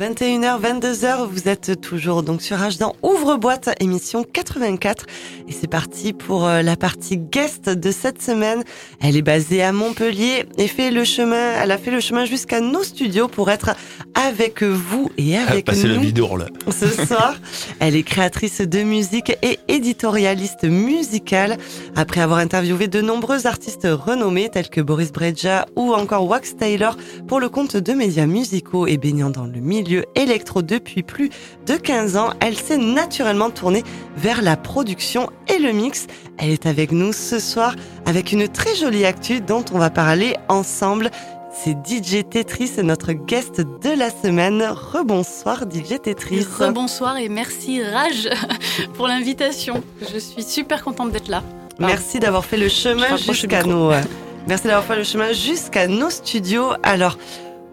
21h, 22h, vous êtes toujours donc sur H dans Ouvre Boîte, émission 84. Et c'est parti pour euh, la partie guest de cette semaine. Elle est basée à Montpellier et fait le chemin, elle a fait le chemin jusqu'à nos studios pour être avec vous et avec Passer nous. le là. ce soir. Elle est créatrice de musique et éditorialiste musicale. Après avoir interviewé de nombreux artistes renommés tels que Boris Brejcha ou encore Wax Taylor pour le compte de médias musicaux et baignant dans le milieu électro depuis plus de 15 ans, elle s'est naturellement tournée vers la production et le mix. Elle est avec nous ce soir avec une très jolie actu dont on va parler ensemble. C'est DJ Tetris, notre guest de la semaine. Rebonsoir DJ Tetris. Rebonsoir et merci Raj pour l'invitation. Je suis super contente d'être là. Merci d'avoir fait le chemin jusqu'à nos. euh, Merci d'avoir fait le chemin jusqu'à nos studios. Alors,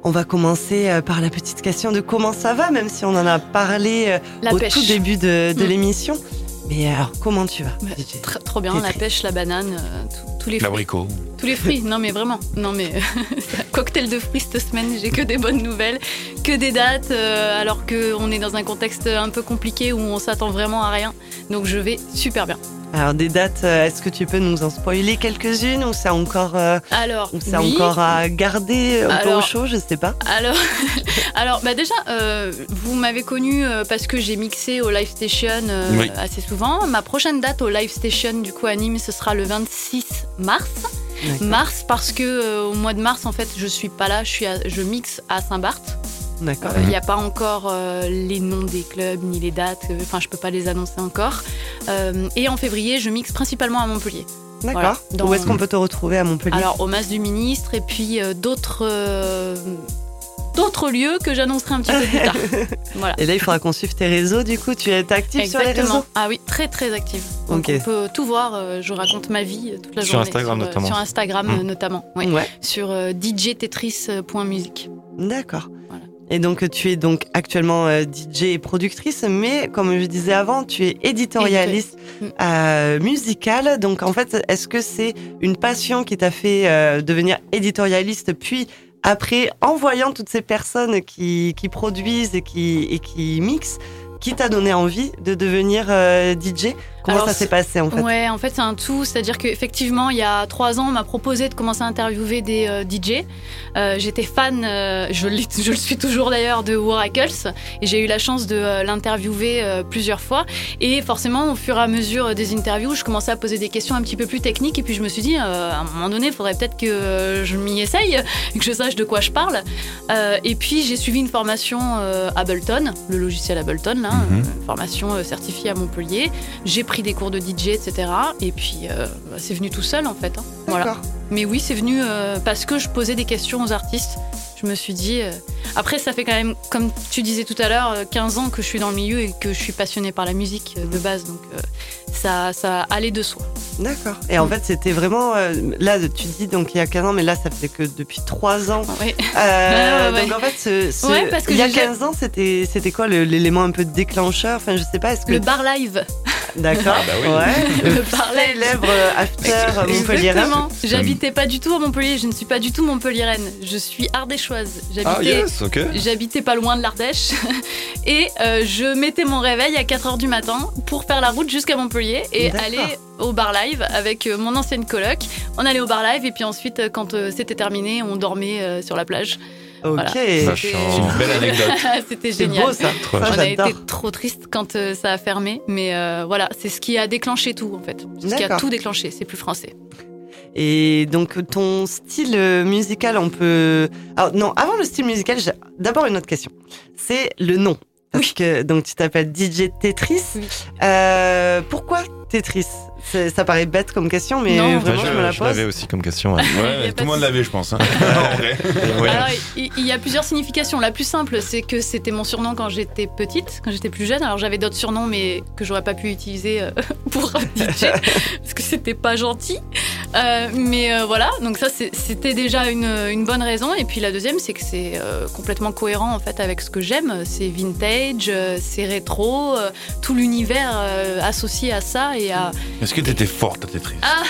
on va commencer euh, par la petite question de comment ça va, même si on en a parlé euh, La au pêche. tout début de, de Mm. l'émission. Mais alors, comment tu vas Bah, Tr- trop bien, la pêche, la banane, euh, tout- tous les fruits. L'abricot. Tous les fruits, non mais vraiment. Non mais cocktail de fruits cette semaine, j'ai que des bonnes nouvelles, que des dates, euh, alors qu'on est dans un contexte un peu compliqué où on s'attend vraiment à rien. Donc je vais super bien. Alors, des dates, euh, est-ce que tu peux nous en spoiler quelques-unes ou c'est encore, euh, Alors, ou c'est oui. encore à garder un peu au chaud Je sais pas. Alors, alors bah déjà, euh, vous m'avez connu parce que j'ai mixé au Live Station euh, Oui. assez souvent. Ma prochaine date au Live Station, du coup, à Nîmes, ce sera le 26 mars. D'accord. Mars, parce que euh, au mois de mars, en fait, je suis pas là, je, suis à- je mixe à Saint-Barth. D'accord. Il n'y a pas encore euh, les noms des clubs ni les dates, euh, enfin, je peux pas les annoncer encore. Euh, et en février, je mixe principalement à Montpellier. D'accord. voilà. Dans- Où est-ce qu'on peut te retrouver à Montpellier? Alors, au Mas du Ministre, et puis euh, d'autres. euh, D'autres lieux que j'annoncerai un petit peu plus tard. Voilà. Et là, il faudra qu'on suive tes réseaux. Du coup, tu es active sur les Exactement. réseaux? Ah oui, très très active. Donc on peut tout voir. euh, Je raconte ma vie euh, toute la Sur journée. Instagram euh, notamment. Sur Instagram Mm. euh, notamment. Oui. Ouais. Sur euh, djtetris.musique. D'accord. Voilà. Et donc tu es donc actuellement euh, DJ et productrice, mais comme je disais avant, tu es éditorialiste Mm. euh, musicale. Donc en fait, est-ce que c'est une passion qui t'a fait euh, devenir éditorialiste, puis après, en voyant toutes ces personnes qui, qui produisent et qui, et qui mixent, qui t'a donné envie de devenir euh, DJ Comment Alors, ça s'est passé en fait? Ouais, en fait, c'est un tout. C'est-à-dire qu'effectivement, il y a trois ans, on m'a proposé de commencer à interviewer des euh, DJ. Euh, J'étais fan, je, le suis toujours d'ailleurs, de Oracles. Et j'ai eu la chance de l'interviewer plusieurs fois. Et forcément, au fur et à mesure des interviews, je commençais à poser des questions un petit peu plus techniques. Et puis, je me suis dit, à un moment donné, il faudrait peut-être que je m'y essaye, que je sache de quoi je parle. Et puis, j'ai suivi une formation Ableton, le logiciel Ableton, là, Mhm. une formation euh, certifiée à Montpellier. J'ai pris des cours de DJ, etc. Et puis, euh, bah, c'est venu tout seul, en fait. hein. Voilà. Mais oui, c'est venu euh, parce que je posais des questions aux artistes. Je me suis dit. euh, Après, ça fait quand même, comme tu disais tout à l'heure, euh, 15 ans que je suis dans le milieu et que je suis passionnée par la musique euh, de base. Donc, euh, ça, ça allait de soi. D'accord. Et en fait, c'était vraiment. euh, là, tu dis donc il y a 15 ans, mais là, ça fait que depuis 3 ans. Oui. Euh, Ouais, ouais, ouais. Donc en fait, ce, ce- Ouais, parce que il y a j'ai- 15 ans, c'était c'était quoi l'élément un peu déclencheur? Enfin, je sais pas. Est-ce que Le bar live. d'accord Ah bah oui. Ouais. Le bar live. Célèbre euh, after Montpellier. Exactement. J'habitais pas du tout à Montpellier. Je ne suis pas du tout montpelliéraine. Je suis ardéchoise. Ah J'habitais. yes, ok. J'habitais pas loin de l'Ardèche et euh, je mettais mon réveil à 4h du matin pour faire la route jusqu'à Montpellier et D'accord. aller au bar live avec euh, mon ancienne coloc. On allait au bar live et puis ensuite euh, quand euh, c'était terminé, on dormait euh, sur la plage. Ok. Voilà. C'est une belle anecdote. c'était C'est génial. beau ça. Trop On a été trop triste quand euh, ça a fermé, mais euh, voilà, c'est ce qui a déclenché tout en fait. C'est ce qui a tout déclenché, c'est plus français. Et donc ton style euh, musical, on peut. Alors non, avant le style musical, j'ai d'abord une autre question. C'est le nom. Parce que donc tu t'appelles DJ Tetris. Oui. Euh, pourquoi Tetris? Ça paraît bête comme question, mais Non, vraiment je, me la je pose. l'avais aussi comme question. ouais. Ouais, tout le monde de- l'avait, je pense. hein. Ouais. Alors, il y a plusieurs significations. La plus simple, c'est que c'était mon surnom quand j'étais petite, quand j'étais plus jeune. Alors, j'avais d'autres surnoms, mais que j'aurais pas pu utiliser euh, pour un DJ, parce que c'était pas gentil. Euh, mais euh, voilà, donc ça, c'est- c'était déjà une, une bonne raison. Et puis la deuxième, c'est que c'est euh, complètement cohérent en fait avec ce que j'aime. C'est vintage, c'est rétro, euh, tout l'univers euh, associé à ça et à. Est-ce que t'étais forte à Tetris Ah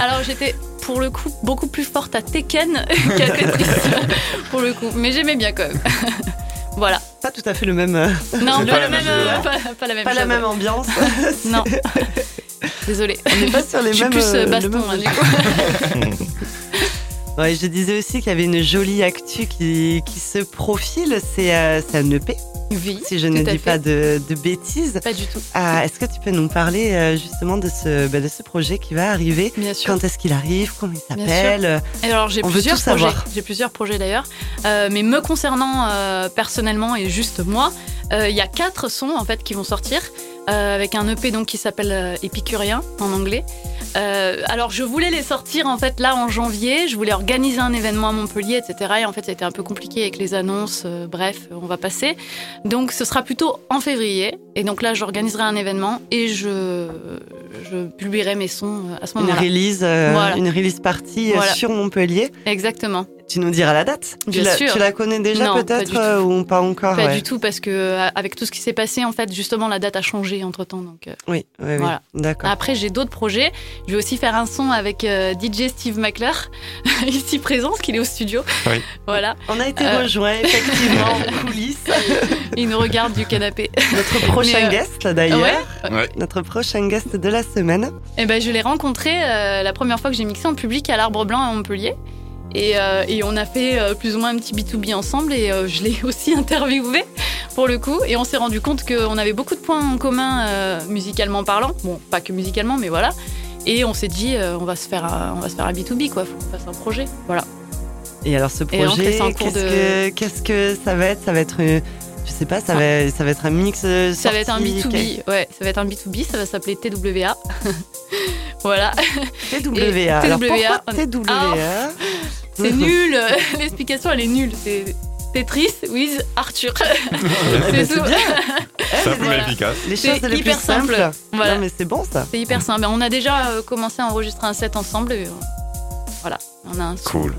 Alors j'étais pour le coup beaucoup plus forte à Tekken qu'à Tetris pour le coup, mais j'aimais bien quand même. Voilà. Pas tout à fait le même. euh, Non, C'est pas, pas la la même, même euh, chose. pas, pas la même pas la même ambiance. Non. Désolée. On n'est pas sur les Je suis mêmes. plus euh, baston, même- hein, du coup. Ouais, je disais aussi qu'il y avait une jolie actu qui, qui se profile. C'est euh, c'est un EP, Oui. si je ne dis fait. pas de, de bêtises. Pas du tout. Ah, Est-ce que tu peux nous parler euh, justement de ce, bah, de ce projet qui va arriver? Bien sûr. Quand est-ce qu'il arrive? Comment il s'appelle? Alors j'ai plusieurs tout projets. J'ai plusieurs projets d'ailleurs. Euh, mais me concernant euh, personnellement et juste moi, il y a quatre sons en fait qui vont sortir euh, avec un EP donc qui s'appelle euh, Épicurien en anglais. Euh, alors je voulais les sortir en fait là en janvier. Je voulais organiser un événement à Montpellier, etc. Et en fait ça a été un peu compliqué avec les annonces. Bref, on va passer. Donc ce sera plutôt en février. Et donc là j'organiserai un événement et je je publierai mes sons à ce Une moment-là. release, euh, Voilà. une release Voilà. sur Montpellier. Exactement. Tu nous diras la date Bien tu, la, sûr. tu la connais déjà peut-être euh, ou pas encore Pas ouais. du tout parce que euh, avec tout ce qui s'est passé en fait justement la date a changé entre temps donc euh, Oui, oui, oui. Voilà. D'accord. après j'ai d'autres projets je vais aussi faire un son avec euh, DJ Steve McClure ici présent parce qu'il est au studio Oui. voilà On a été Euh. rejoints effectivement en coulisses. il nous regarde du canapé Notre prochain euh, guest d'ailleurs. ouais Ouais. Notre prochain guest de la semaine. et ben je l'ai rencontré euh, la première fois que j'ai mixé en public à l'Arbre Blanc à Montpellier et, euh, et on a fait euh, plus ou moins un petit B2B ensemble et euh, je l'ai aussi interviewé pour le coup. Et on s'est rendu compte qu'on avait beaucoup de points en commun musicalement parlant. Bon pas que musicalement mais voilà. Et on s'est dit on va se faire un, on va se faire un B2B quoi. Faut qu'on fasse un projet. Voilà. Et alors ce projet, qu'est-ce de- que qu'est-ce que ça va être? Ça va être, je sais pas, ça va, ça va être un mix. ça va être un sorti, B2B ouais ça va être un B2B ça va s'appeler TWA voilà. TWA. TWA, pourquoi TWA c'est nul l'explication elle est nulle c'est Tetris with Arthur Eh ben, c'est c'est tout bien. Simple Voilà. mais efficace. Les C'est choses les plus hyper simple. simples. Voilà. Non mais c'est bon ça. C'est hyper simple. On a déjà euh, commencé à enregistrer un set ensemble. Et, euh, voilà, on a un son. Cool.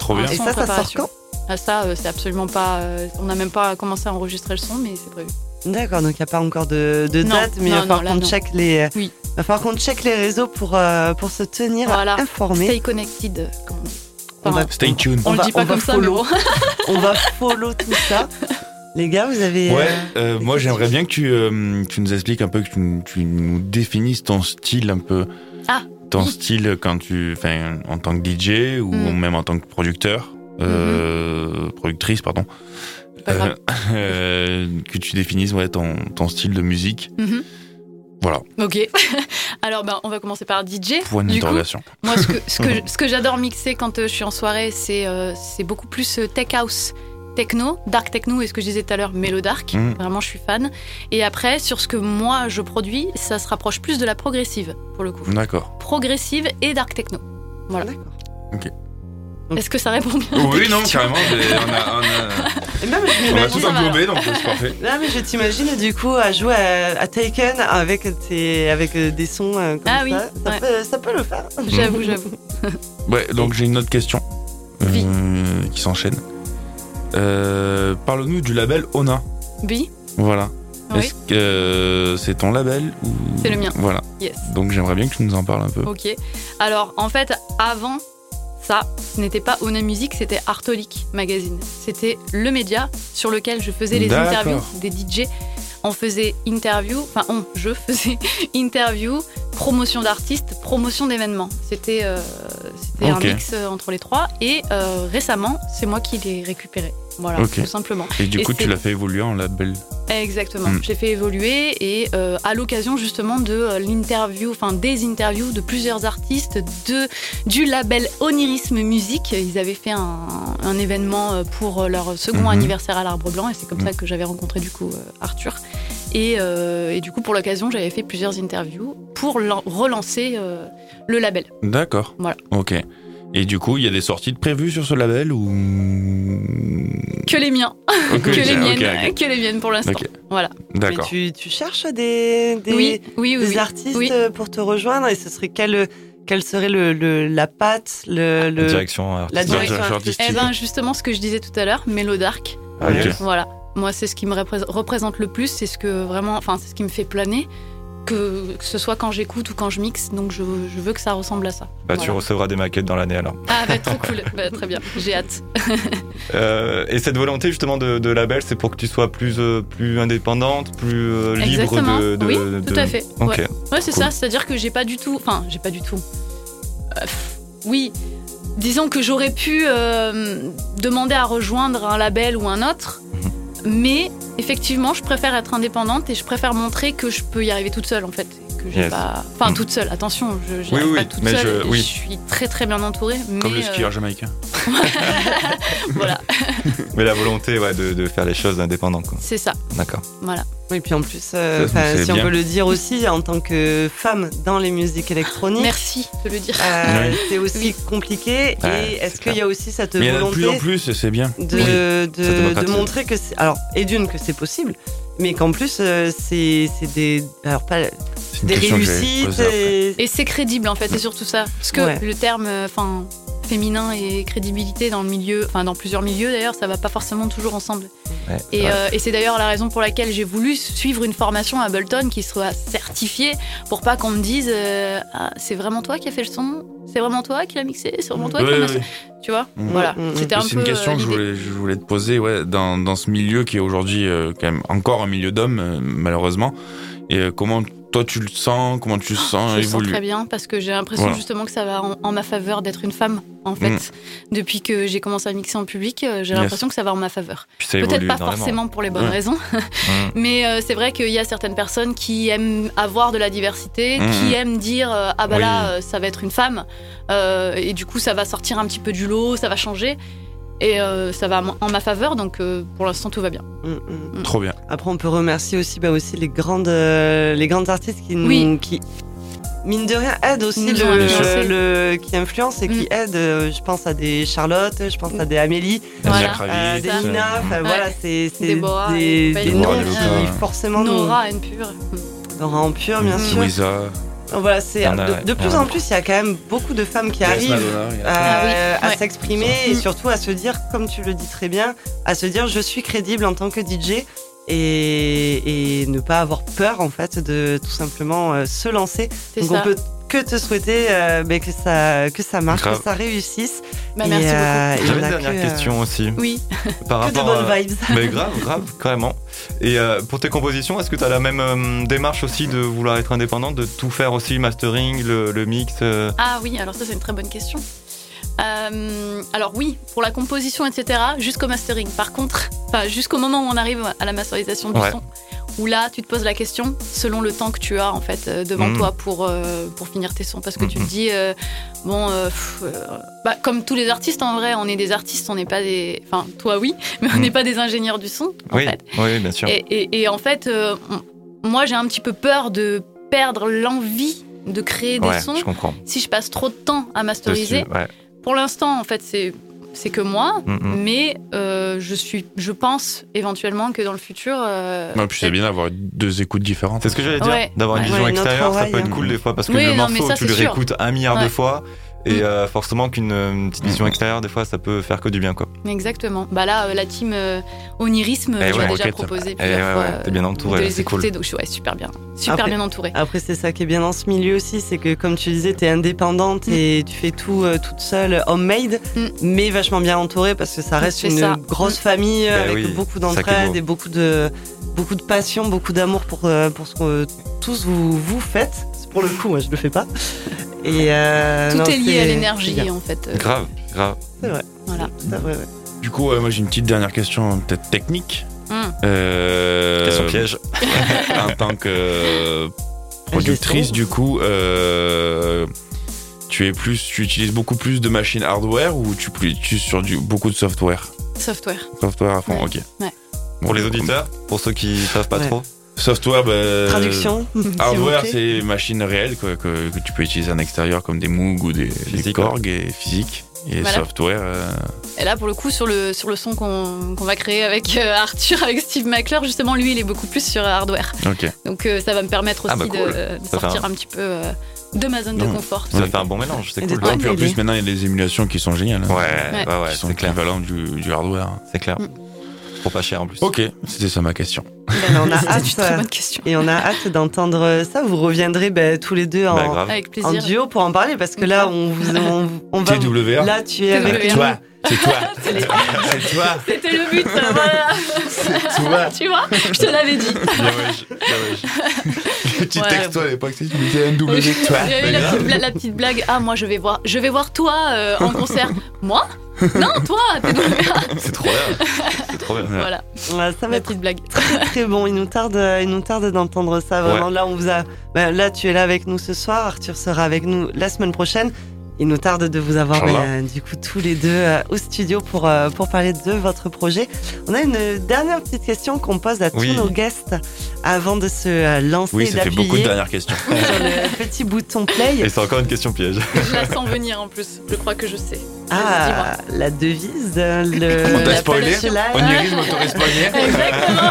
Trop bien. Et ça, ça sort quand? Ah, ça, euh, c'est absolument pas. on n'a même pas commencé à enregistrer le son, mais c'est prévu. D'accord, donc il n'y a pas encore de, de Non, date, mais il va falloir qu'on check les. Oui. va falloir qu'on check les réseaux pour euh, pour se tenir Voilà. informé. Stay connected. comme on dit. On va- Stay tuned. on on le dit pas comme ça, mais follow. bon. On va follow tout ça. Les gars, vous avez. Ouais, euh, euh, moi j'aimerais bien que tu, euh, tu nous expliques un peu, que tu, tu nous définisses ton style un peu. Ah, Ton oui. style quand tu, en tant que DJ ou Mm. même en tant que producteur, euh, productrice, pardon. Euh, que tu définisses ouais, ton, ton style de musique. Mhm. Voilà, Ok. Alors, ben, on va commencer par DJ. point Du coup, d'interrogation. Moi, ce que, ce que, ce que j'adore mixer quand euh, je suis en soirée, c'est euh, c'est beaucoup plus euh, tech house, techno, dark techno, et ce que je disais tout à l'heure, mélo dark. Mhm. Vraiment, je suis fan. Et après, sur ce que moi je produis, ça se rapproche plus de la progressive, pour le coup. D'accord. Progressive et dark techno. Voilà. D'accord. Est-ce que ça répond bien Oui, non, carrément. On a, on a, Et même, je on a tout englobé, donc c'est parfait. Là, mais je t'imagine du coup à jouer à, à Taken avec, tes, avec euh, des sons euh, comme Ah ça. oui, Ça, ouais. peut, ça peut le faire. J'avoue, j'avoue. Ouais, donc j'ai une autre question euh, Oui. qui s'enchaîne. Euh, Parle-nous du label Ona. Oui, Voilà. Oui. Est-ce que euh, c'est ton label ou C'est le mien. Voilà. yes. Donc j'aimerais bien que tu nous en parles un peu. Ok. Alors, en fait, avant ça, ce n'était pas Ona Music, c'était Artolic Magazine. C'était le média sur lequel je faisais les interviews des DJ. On faisait interview, enfin on, je faisais interview, promotion d'artistes, promotion d'événements. C'était euh, un mix euh, entre les trois. Et euh, récemment, c'est moi qui l'ai récupéré. Voilà, tout simplement. Et du Et coup, tu l'as fait évoluer en label. Exactement. Mm. J'ai fait évoluer et euh, à l'occasion justement de euh, l'interview, enfin des interviews de plusieurs artistes de du label Onirisme Musique. Ils avaient fait un, un événement euh, pour leur second Mhm. anniversaire à l'Arbre Blanc et c'est comme Mm. ça que j'avais rencontré du coup Arthur. Et, euh, et du coup pour l'occasion j'avais fait plusieurs interviews pour lan- relancer euh, le label. D'accord. Voilà. Ok. Et du coup, il y a des sorties de prévues sur ce label ou? Que les miens, que les miennes, que les miennes pour l'instant. Voilà. D'accord. tu, tu cherches des, des, Oui, oui, oui. des oui. artistes Oui. pour te rejoindre et ce serait quelle, quelle serait le, le- la patte, le, le- Direction la artistique. direction Direction artistique. Eh ben justement ce que je disais tout à l'heure, Mélo Dark. Ok. Voilà. Moi, c'est ce qui me représ- représente le plus. C'est ce que vraiment, enfin, c'est ce qui me fait planer. Que, que ce soit quand j'écoute ou quand je mixe. Donc je, je veux que ça ressemble à ça. Bah, Tu recevras des maquettes dans l'année alors. Ah bah trop cool, Bah, très bien, j'ai hâte. Euh, et cette volonté justement de, de label, c'est pour que tu sois plus, euh, plus indépendante, plus euh, libre Exactement. de, de- oui, de- tout à fait. Ok. Ouais, ouais c'est Cool. ça. C'est-à-dire que j'ai pas du tout. Enfin, j'ai pas du tout. Pff, oui, disons que j'aurais pu demander à rejoindre un label ou un autre, Mhm. Mais effectivement, je préfère être indépendante et je préfère montrer que je peux y arriver toute seule en fait. Que j'ai Yes. pas. Enfin, Mhm. toute seule. Attention, je j'y Oui, arrive oui, pas toute mais seule. je- et oui. je suis très très bien entourée. Comme mais, le euh, skieur jamaïcain. voilà, Mais la volonté ouais, de, de faire les choses indépendantes. quoi. c'est ça. D'accord. Voilà. Oui, puis en plus, euh, Ça, si on peut le dire aussi, en tant que femme dans les musiques électroniques, Merci de le dire. euh, Oui. c'est aussi Oui. compliqué. Et est-ce qu'il y a aussi cette Mais a de volonté plus en plus, c'est bien. de, Oui. de, Ça de démocratise. montrer que c'est. Alors, et d'une, que c'est possible, mais qu'en plus, euh, c'est des. Alors, pas. Des réussites. et- Et c'est crédible en fait, c'est surtout ça. Parce que Ouais. le terme, euh, enfin, féminin et crédibilité dans le milieu, enfin dans plusieurs milieux d'ailleurs, ça va pas forcément toujours ensemble. Ouais, Et, ouais. euh, et c'est d'ailleurs la raison pour laquelle j'ai voulu suivre une formation à Ableton qui soit certifiée pour pas qu'on me dise euh, Ah, c'est vraiment toi qui as fait le son, c'est vraiment toi qui l'as mixé, c'est vraiment toi Ouais, qui l'as ouais, masterisé. Tu vois, Mhm. voilà. Mhm. C'était un C'est une question euh, que je voulais, je voulais te poser, ouais, dans, dans ce milieu qui est aujourd'hui euh, quand même encore un milieu d'hommes, euh, malheureusement. Et euh, comment toi tu le sens, comment tu le sens Je le sens très bien parce que j'ai l'impression Voilà. justement que ça va en, en ma faveur d'être une femme. En fait, Mm. depuis que j'ai commencé à mixer en public, euh, j'ai Yes. l'impression que ça va en ma faveur. Peut-être pas énormément. forcément pour les bonnes Ouais. raisons, Mhm. mais euh, c'est vrai qu'il y a certaines personnes qui aiment avoir de la diversité, Mhm. qui aiment dire euh, ah bah Oui. là ça va être une femme euh, et du coup ça va sortir un petit peu du lot, ça va changer et euh, ça va en ma faveur donc euh, pour l'instant tout va bien. Mm, mm. Trop bien. Après, on peut remercier aussi, bah, aussi les, grandes, euh, les grandes artistes qui, nous, Oui. qui, mine de rien, aident aussi, Nous le, qui influencent et qui Mm. aident. Euh, Je pense à des Charlotte, je pense à des Amélie, Voilà. Des. Nina. Ouais. voilà, c'est c'est Déborah et des, noms qui forcément nous. Nora, N pure. Nora en pur, bien Mm. sûr. Louisa, Donc Voilà, c'est a, de, ouais. de plus en plus, il y a quand même beaucoup de femmes qui arrivent Madonna, il y a- Ah oui, à ouais. s'exprimer et surtout à se dire, comme tu le dis très bien, à se dire je suis crédible en tant que DJ et, et ne pas avoir peur en fait de tout simplement euh, se lancer. Donc ça. on peut que te souhaiter euh, ben, que ça que ça marche, Grave. que ça réussisse. Bah, Et, merci euh, beaucoup. et J'avais une dernière que, euh, question aussi. Oui. Par Que de rapport bonnes à- vibes. Mais grave, grave, carrément. Et euh, pour tes compositions, est-ce que tu as la même euh, démarche aussi de vouloir être indépendante, de tout faire aussi, le mastering, le, le mix euh, Ah oui, alors ça c'est une très bonne question. Euh, alors oui, pour la composition, etc., jusqu'au mastering. Par contre, jusqu'au moment où on arrive à la masterisation du Ouais. son, où là, tu te poses la question selon le temps que tu as en fait euh, devant Mhm. toi pour euh, pour finir tes sons, parce que tu te Mhm. dis euh, bon, pff, bah, comme tous les artistes en vrai, on est des artistes, on n'est pas des, enfin toi oui, mais on n'est pas des ingénieurs du son en oui, fait. oui, bien sûr. Et, et- et en fait, moi j'ai un petit peu peur de perdre l'envie de créer des ouais, sons je comprends. si je passe trop de temps à masteriser. Dessus, ouais. Pour l'instant, en fait, c'est c'est que moi, Mm, mm. mais euh, je suis, je pense éventuellement que dans le futur. euh, Non, puis c'est bien d'avoir deux écoutes différentes. C'est ce que j'allais dire, Ouais, d'avoir une ouais. vision Ouais, extérieure, ça peut être cool des fois, parce que Oui, le non, morceau, ça, tu le réécoutes un milliard de fois, et Mm. euh, forcément qu'une euh, petite vision extérieure, des fois, ça peut faire que du bien, quoi. Exactement. Bah là, euh, la team euh, Onirisme, Eh tu ouais, déjà proposé Eh plusieurs ouais, fois t'es bien entouré, de les c'est cool. écouter, donc je suis ouais, super bien, super Après- bien entourée. Après, c'est ça qui est bien dans ce milieu aussi, c'est que comme tu disais, tu es indépendante Mm. et tu fais tout euh, toute seule, homemade, Mm. mais vachement bien entourée parce que ça reste une ça. grosse Mm. famille Ben avec oui, beaucoup d'entraide et beaucoup de, beaucoup de passion, beaucoup d'amour pour, euh, pour ce que tous vous, vous faites. Pour le coup, moi, je le fais pas. Et euh, Tout non, est lié à l'énergie, en fait. euh, Grave, grave. voilà. C'est vrai, ouais. Du coup, euh, moi j'ai une petite dernière question, peut-être technique. Mm. Euh, Question piège. en tant que euh, productrice, du coup, euh, tu es plus, tu utilises beaucoup plus de machines hardware ou tu tu sur du beaucoup de software, Software. software à fond, Ouais. ok. Ouais. Pour les auditeurs, pour ceux qui savent pas Ouais. trop. Software, bah, Traduction. vous Hardware, c'est machines réelles quoi, que, que tu peux utiliser en extérieur comme des Moog ou des, des Korg et physique. Et Voilà. software, euh, Et là, pour le coup, sur le, sur le son qu'on va créer avec euh, Arthur, avec Steve McClure, justement, lui, il est beaucoup plus sur hardware. ok. Donc euh, ça va me permettre aussi Ah bah de- cool. de, sortir un- un petit peu euh, de ma zone de Non. confort. Ça fait un bon mélange, c'est cool. de Ouais, puis en plus, maintenant, il y a des émulations qui sont géniales. hein, Ouais, Ouais. ouais, ouais, c'est clair. équivalentes du, du hardware. C'est clair. Mm. Pour pas cher en plus. Ok, c'était ça ma question. Ben, on a hâte. une très euh, bonne question. Et on a hâte d'entendre ça. Vous reviendrez ben, tous les deux en, Bah. Avec en duo pour en parler parce que là, on, vous, on, on va. TWR. Là, tu es avec TWR. Toi, c'est toi. C'est toi. C'était le but, euh, voilà. C'est toi. tu vois, je te l'avais dit. Bien wesh, wesh. Texto à l'époque, tu disais de toi. eu la petite, bla- la petite blague. Ah, moi, je vais voir, je vais voir toi euh, en concert. moi? Non, toi, t'es C'est trop bien. C'est trop bien. Voilà, Ouais, ça va ma être petite blague. très très bon. Il nous tarde, il nous tarde d'entendre ça. Vraiment, là, on vous a. ben, là, tu es là avec nous ce soir. Arthur sera avec nous la semaine prochaine. Il nous tarde de vous avoir euh, du coup tous les deux euh, au studio pour euh, pour parler de votre projet. On a une dernière petite question qu'on pose à tous nos guests avant de se euh, lancer Oui, ça fait beaucoup de dernières questions. sur le petit bouton play. Et c'est encore une question piège. Je la sens venir en plus. Je crois que je sais. Ah, la devise, le. On t'a la spoilé. Onirisme autorisme Exactement.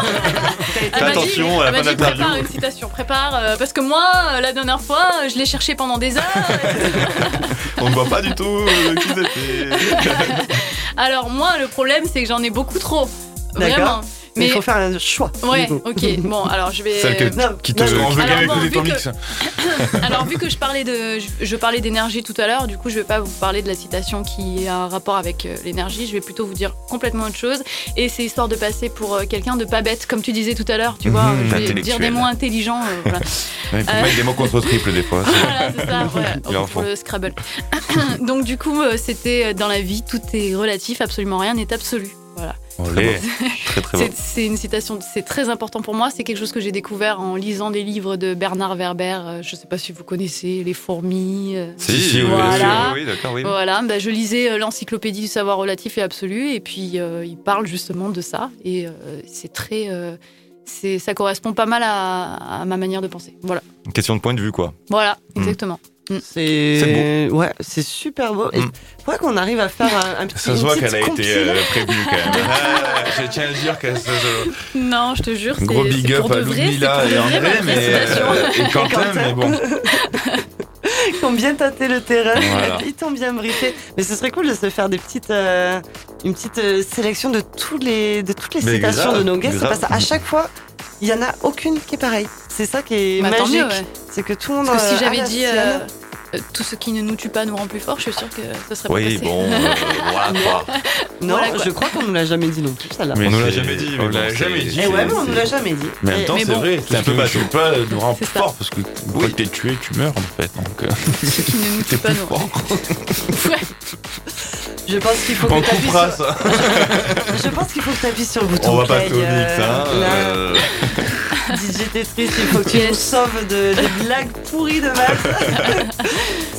Elle m'a dit- attention à la elle m'a fin dit. Prépare une citation, prépare. euh, parce que moi, euh, la dernière fois, je l'ai cherché pendant des heures. On ne voit pas du tout euh, qui c'était. Alors, moi, le problème, c'est que j'en ai beaucoup trop. D'accord. Vraiment. Mais Mais. il faut faire un choix. Ouais, ok. Bon, alors je vais. Celle que- Non, qui te- non, On veut Alors, bien bon, vu ton que- mix. Alors vu que je parlais de, je, je parlais d'énergie tout à l'heure, du coup je vais pas vous parler de la citation qui a un rapport avec euh, l'énergie. Je vais plutôt vous dire complètement autre chose. Et c'est histoire de passer pour euh, quelqu'un de pas bête, comme tu disais tout à l'heure. Tu vois, Mhm, je vais dire des mots intelligents. euh, voilà. Il faut Euh. mettre des mots contre triple des fois. Voilà, c'est ça. ouais, Il en pour faut. le Scrabble. Donc du coup, c'était dans la vie, tout est relatif, absolument rien n'est absolu. Voilà. Allez. Très très bon. C'est une citation, c'est très important pour moi. C'est quelque chose que j'ai découvert en lisant des livres de Bernard Werber. Euh, Je sais pas si vous connaissez Les fourmis. euh, Si, Si, oui, voilà. d'accord, oui. Voilà, bah, je lisais euh, l'encyclopédie du savoir relatif et absolu, et puis euh, il parle justement de ça, et euh, c'est très, euh, ça correspond pas mal à, à ma manière de penser. Voilà, Une question de point de vue, quoi. voilà, Mm. exactement. C'est C'est Ouais, c'est super beau. Et Mm. faudrait qu'on arrive à faire un, un petit. Ça se voit qu'elle a été euh, prévenue quand même. Ah, Je tiens à dire que ça- Non, je te jure, Gros big up à Ludmilla et vrai, André, ma mais euh, et Quentin, mais bon. Qui ont bien tâté le terrain. Voilà. Ils t'ont bien briefé. Mais ce serait cool de se faire des petites, euh, une petite euh, sélection de, tous les, de toutes les Mais citations grave, de nos guests. Parce qu'à chaque fois, il y en a aucune qui est pareille. C'est ça qui est Bah, magique. ouais. C'est que tout le monde. Parce que si j'avais la dit euh, tout ce qui ne nous tue pas nous rend plus fort, je suis sûre que ce serait Oui, pas passé. bon, euh, voilà quoi. Non, voilà, quoi. je crois qu'on nous l'a jamais dit non plus, celle-là. Mais On nous l'a jamais dit, On mais l'a bon, jamais c'est- dit. Eh ouais, mais on nous l'a jamais dit. Mais en même Et- temps, mais c'est bon. vrai, c'est un peu tu pas nous rend plus ça. fort parce que une fois que t'es tué, tu meurs en fait. Donc, euh, Ce qui ne nous tue pas plus nous. Ouais. Je pense qu'il faut On que sur... ça. Je pense qu'il faut que t'appuies sur le bouton On va play, passer au mix, hein. euh. DJ Tetris, il faut que tu nous sauves de, des blagues pourries de maths.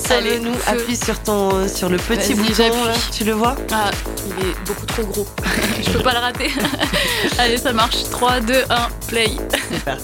Allez, Sauve-nous, appuie sur, ton, sur le petit bouton, là. tu le vois? Ah, il est beaucoup trop gros. je peux pas le rater. Allez, ça marche. 3, 2, 1, play. C'est parti.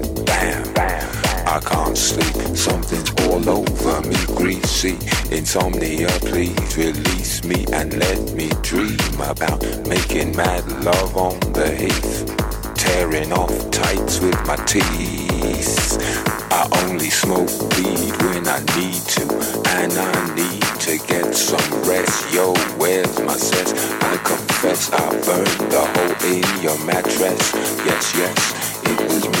bam. bam. I can't sleep, something's all over me, greasy. Insomnia, please release me and let me dream about making mad love on the heath. Tearing off tights with my teeth. I only smoke weed when I need to, and I need to get some rest. Yo, where's my sense? I confess I burned the hole in your mattress. Yes, yes, it was me.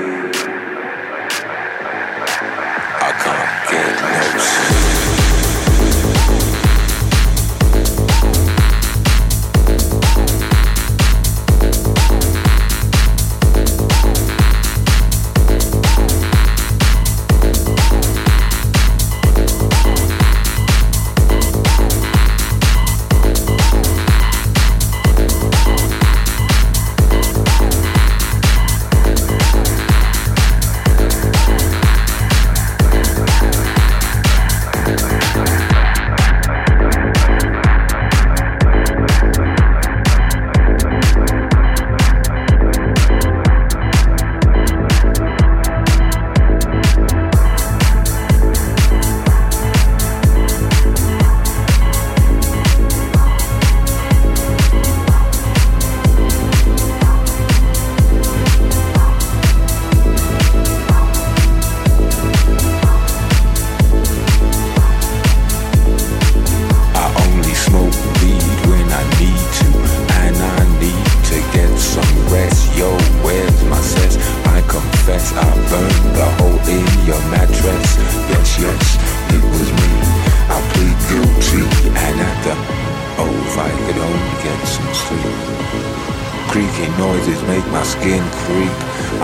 Skin creep.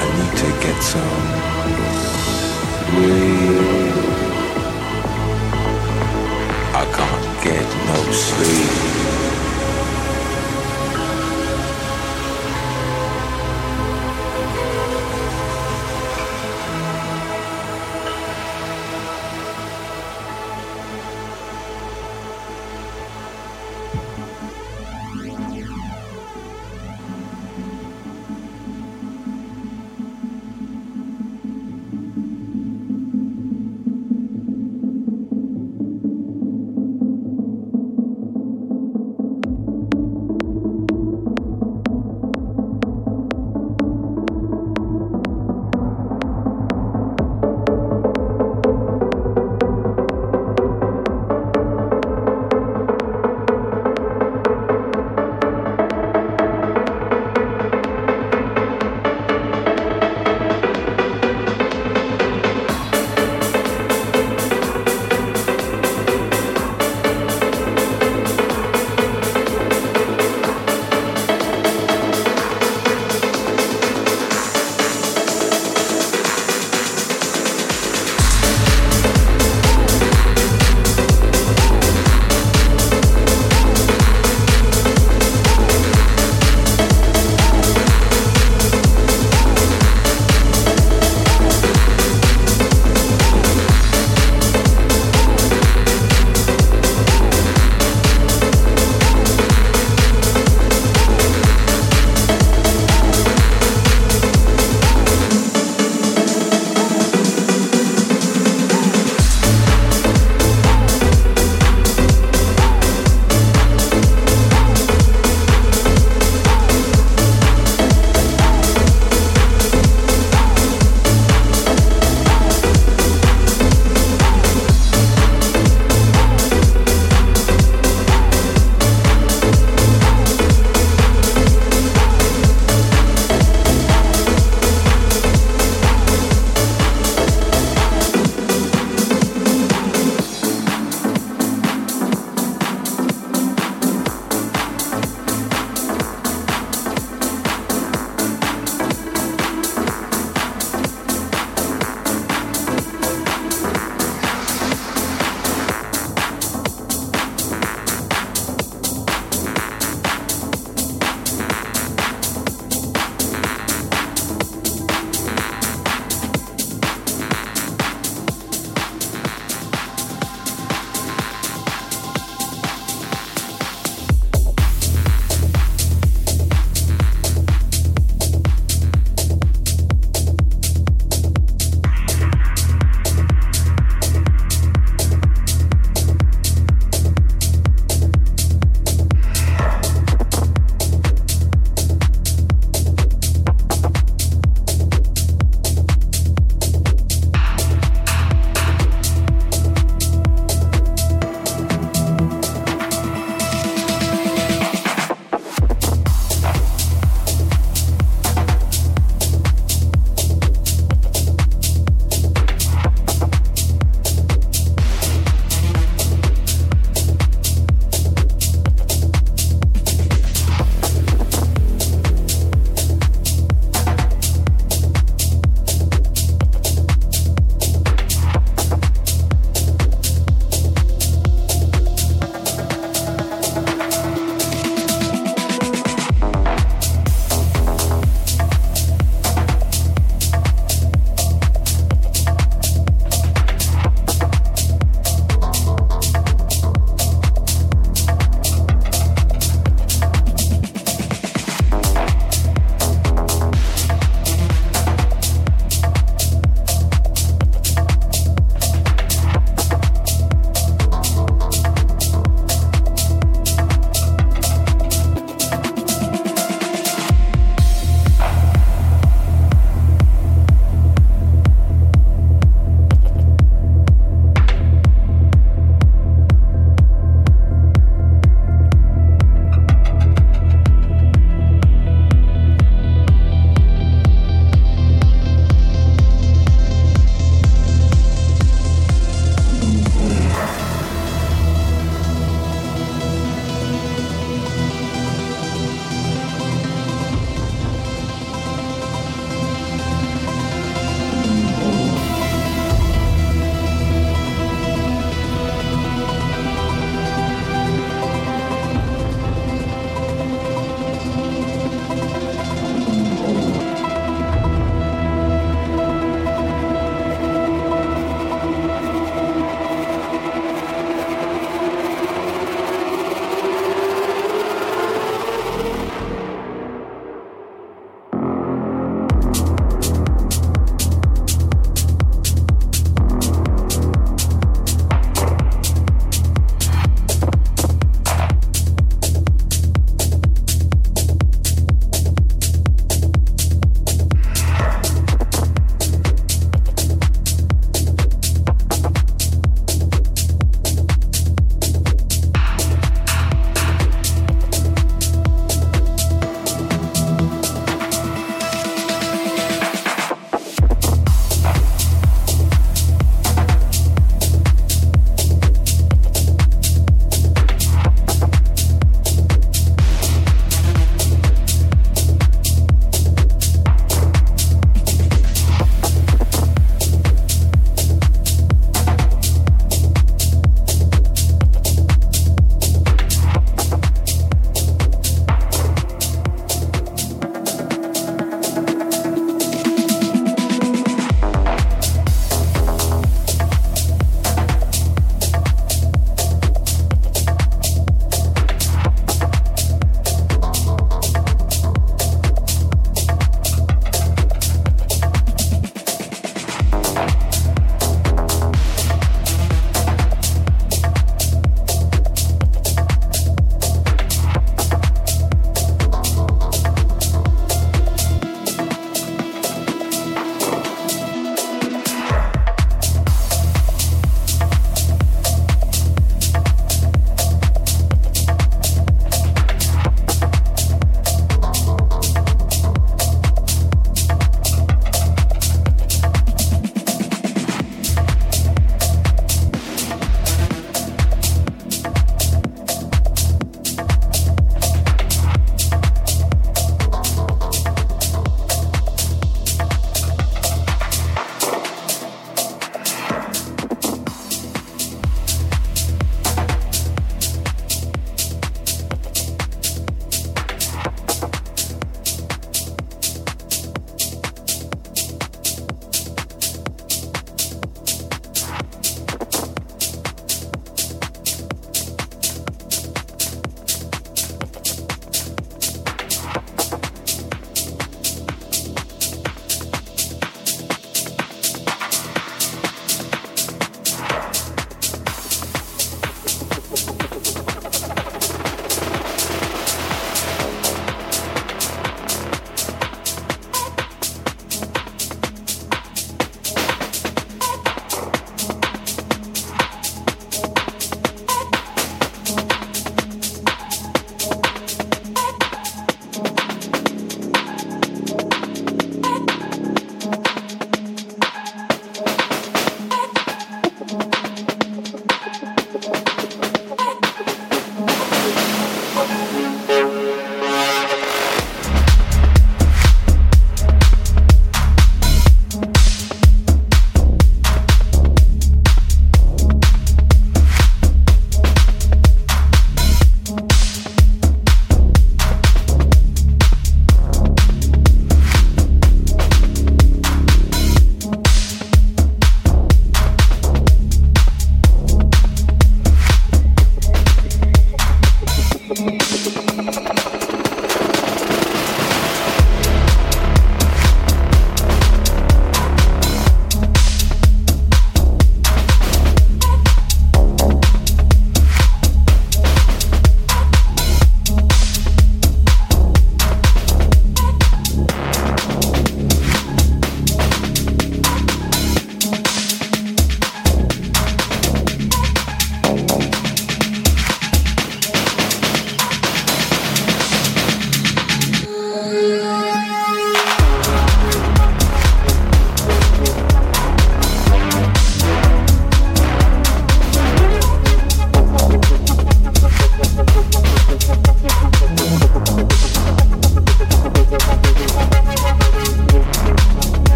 I need to get some sleep. I can't get no sleep.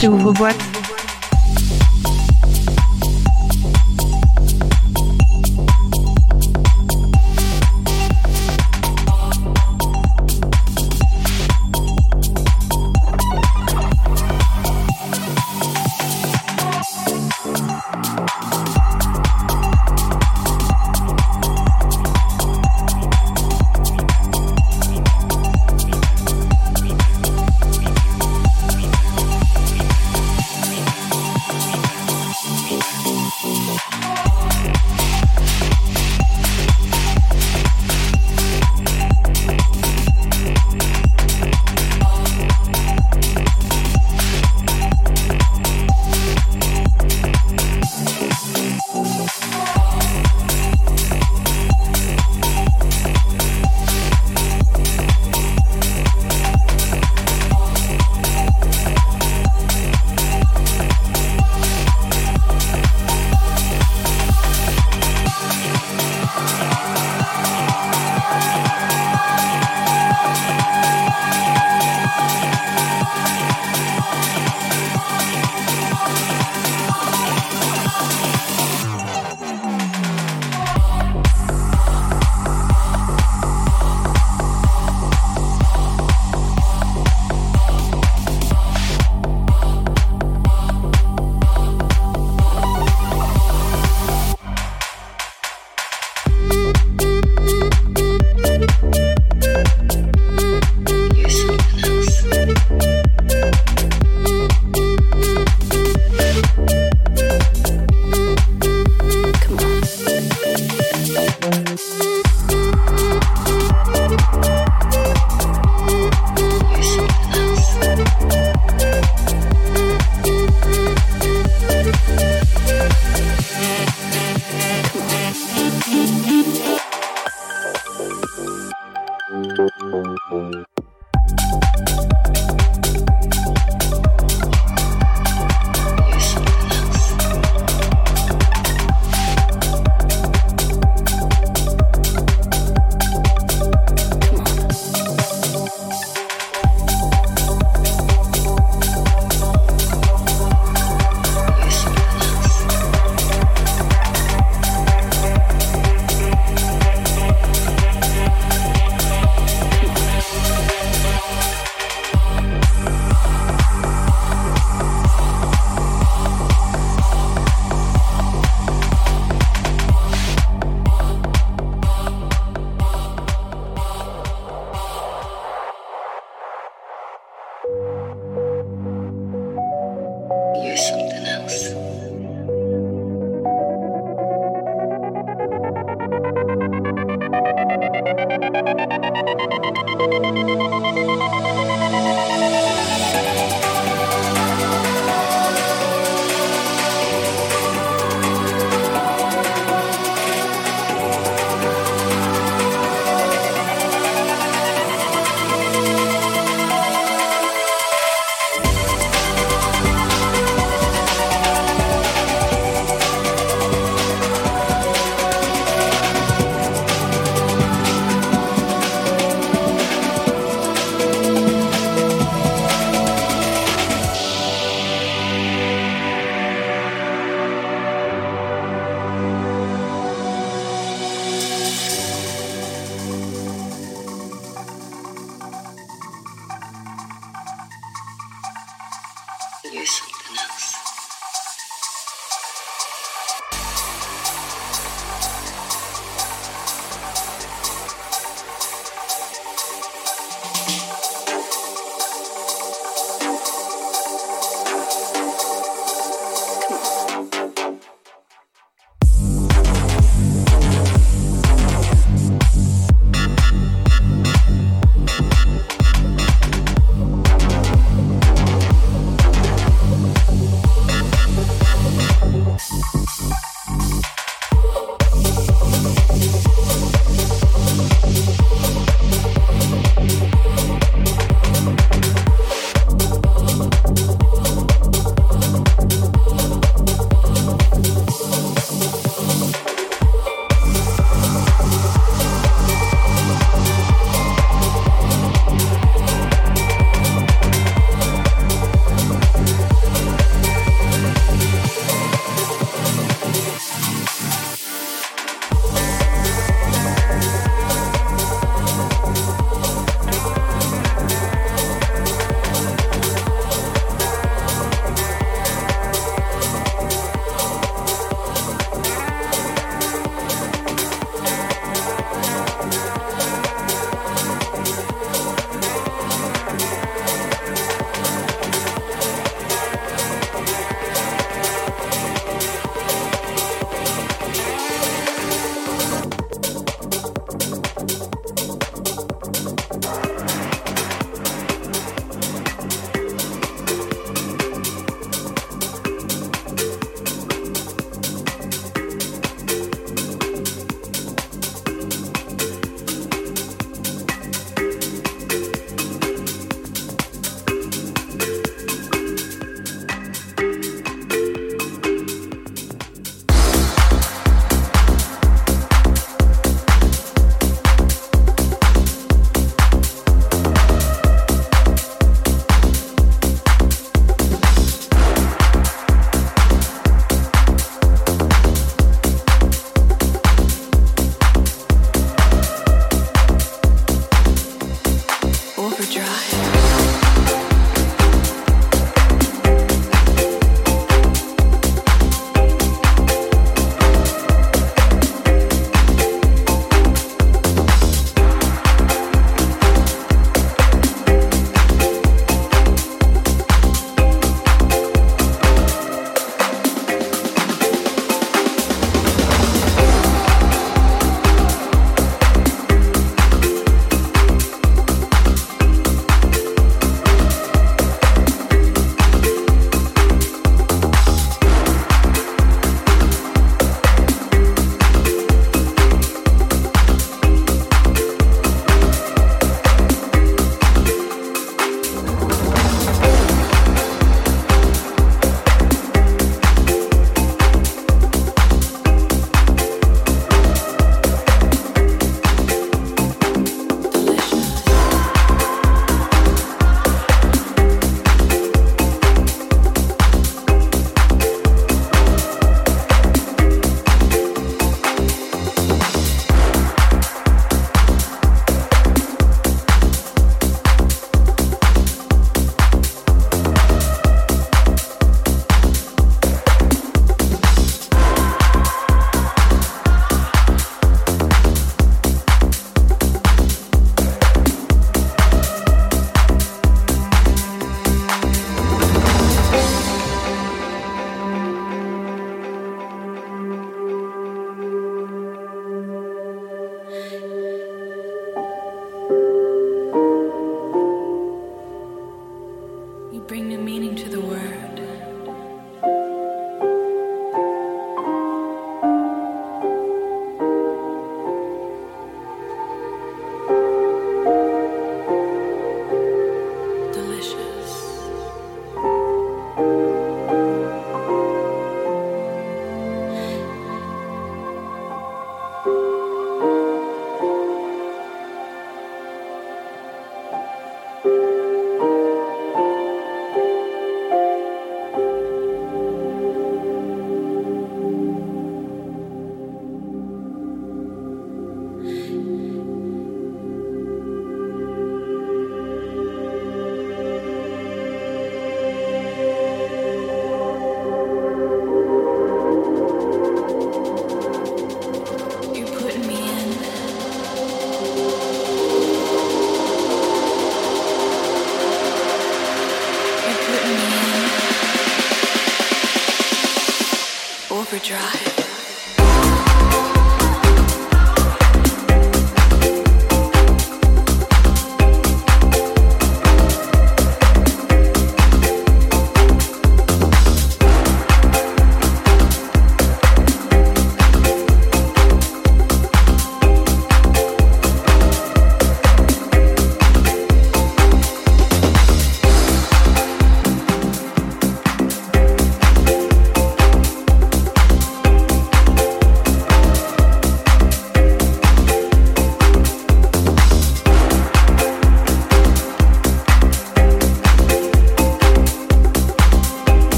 Rage. ouvre boîte.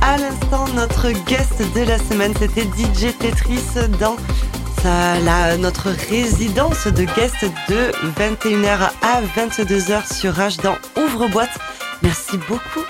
À l'instant notre guest de la semaine. C'était DJ Tetris dans la, notre résidence de guest de 21h à 22h sur H dans Ouvre-boîte. Merci beaucoup,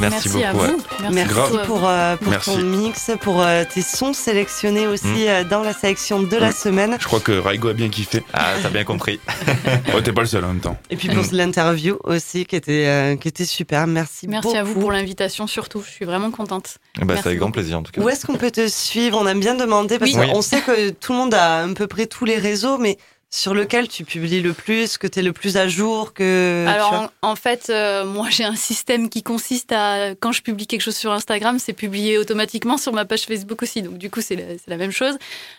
Merci, beaucoup, à vous. Merci, pour, euh, pour ton mix, pour euh, tes sons sélectionnés aussi mm. euh, dans la sélection de la mm. semaine. Je crois que Raigo a bien kiffé. Ah, t'as bien compris. oh, t'es pas le seul en même temps. Et puis pour mm. l'interview aussi, qui était, qui était super. Merci, Merci à vous pour l'invitation, surtout. Je suis vraiment contente. Bah, c'est avec grand plaisir en tout cas. Où est-ce qu'on peut te suivre? On aime bien demander parce qu'on sait que tout le monde a à peu près tous les réseaux, mais sur lequel tu publies le plus, que tu es le plus à jour que Alors en, fait, euh, moi j'ai un système qui consiste à quand je publie quelque chose sur Instagram, c'est publié automatiquement sur ma page Facebook aussi. Donc du coup c'est la, même chose,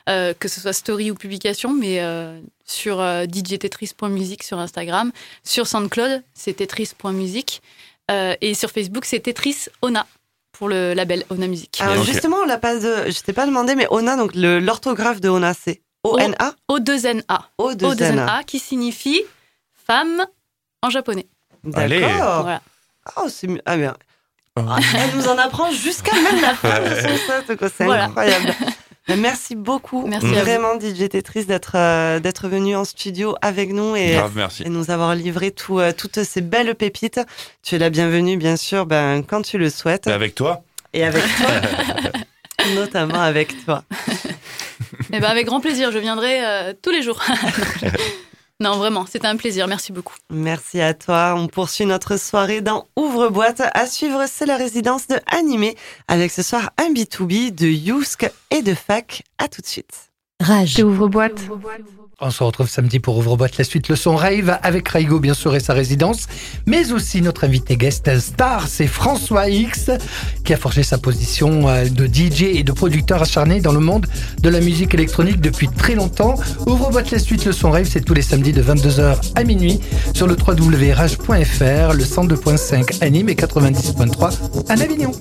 euh, que ce soit story ou publication, mais euh, sur djtetris.music sur Instagram, sur SoundCloud c'est tetris.music et sur Facebook c'est Tetris Ona pour le label Ona Music. Alors justement, on l'a pas, je t'ai pas demandé, mais Ona donc l'orthographe de Ona c'est O-N-A O-2-N-A. O-2-N-A qui signifie femme en japonais. D'accord. Voilà. Oh, c'est ah, bien. Oh. Elle nous en apprend jusqu'à même la fin de son set, c'est incroyable. Merci beaucoup, merci vraiment DJ Tetris d'être euh, d'être venu en studio avec nous et, et nous avoir livré tout, euh, toutes ces belles pépites. Tu es la bienvenue, bien sûr, ben, quand tu le souhaites. Et avec toi. Et avec toi. Notamment avec toi. Eh ben avec grand plaisir, je viendrai euh, tous les jours. non, vraiment, c'était un plaisir. Merci beaucoup. Merci à toi. On poursuit notre soirée dans Ouvre-boîte. À suivre, c'est la résidence de Animé avec ce soir un B2B de Yousk et de Fac. À tout de suite. Rage. Ouvre-boîte. On se retrouve samedi pour Ouvre-boîte la suite, le son rave avec Raigo bien sûr et sa résidence, mais aussi notre invité guest star, c'est François X, qui a forgé sa position euh, de DJ et de producteur acharné dans le monde de la musique électronique depuis très longtemps. Ouvre-boîte la suite, le son rave, c'est tous les samedis de 22h à minuit sur le www.rage.fr, le 102.5 anime et 90.3 à Avignon.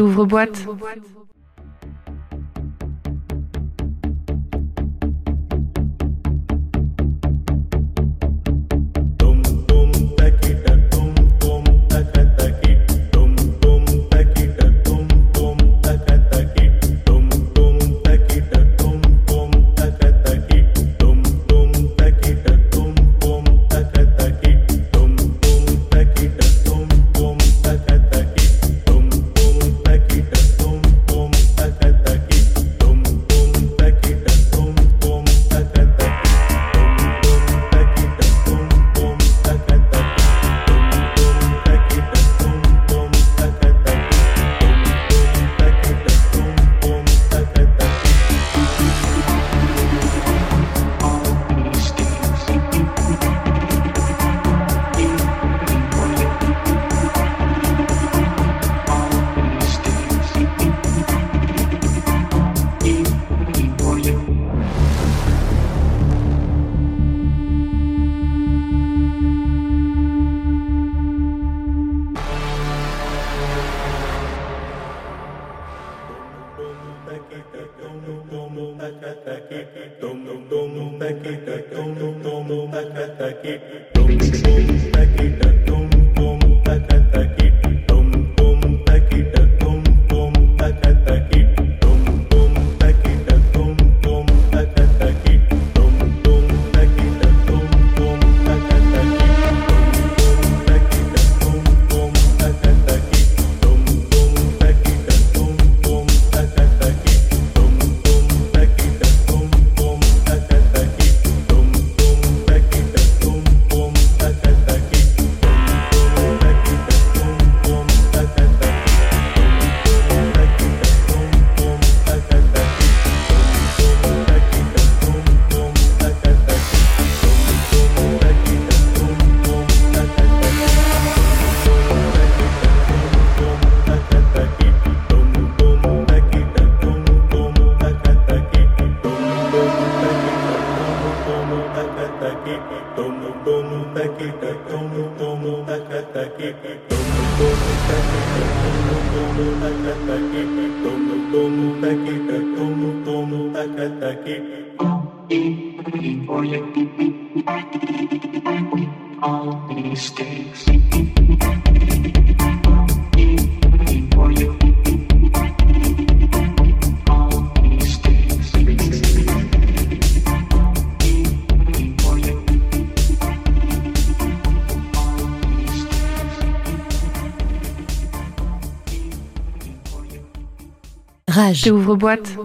Ouvre-boîte. Ouvre-boîte.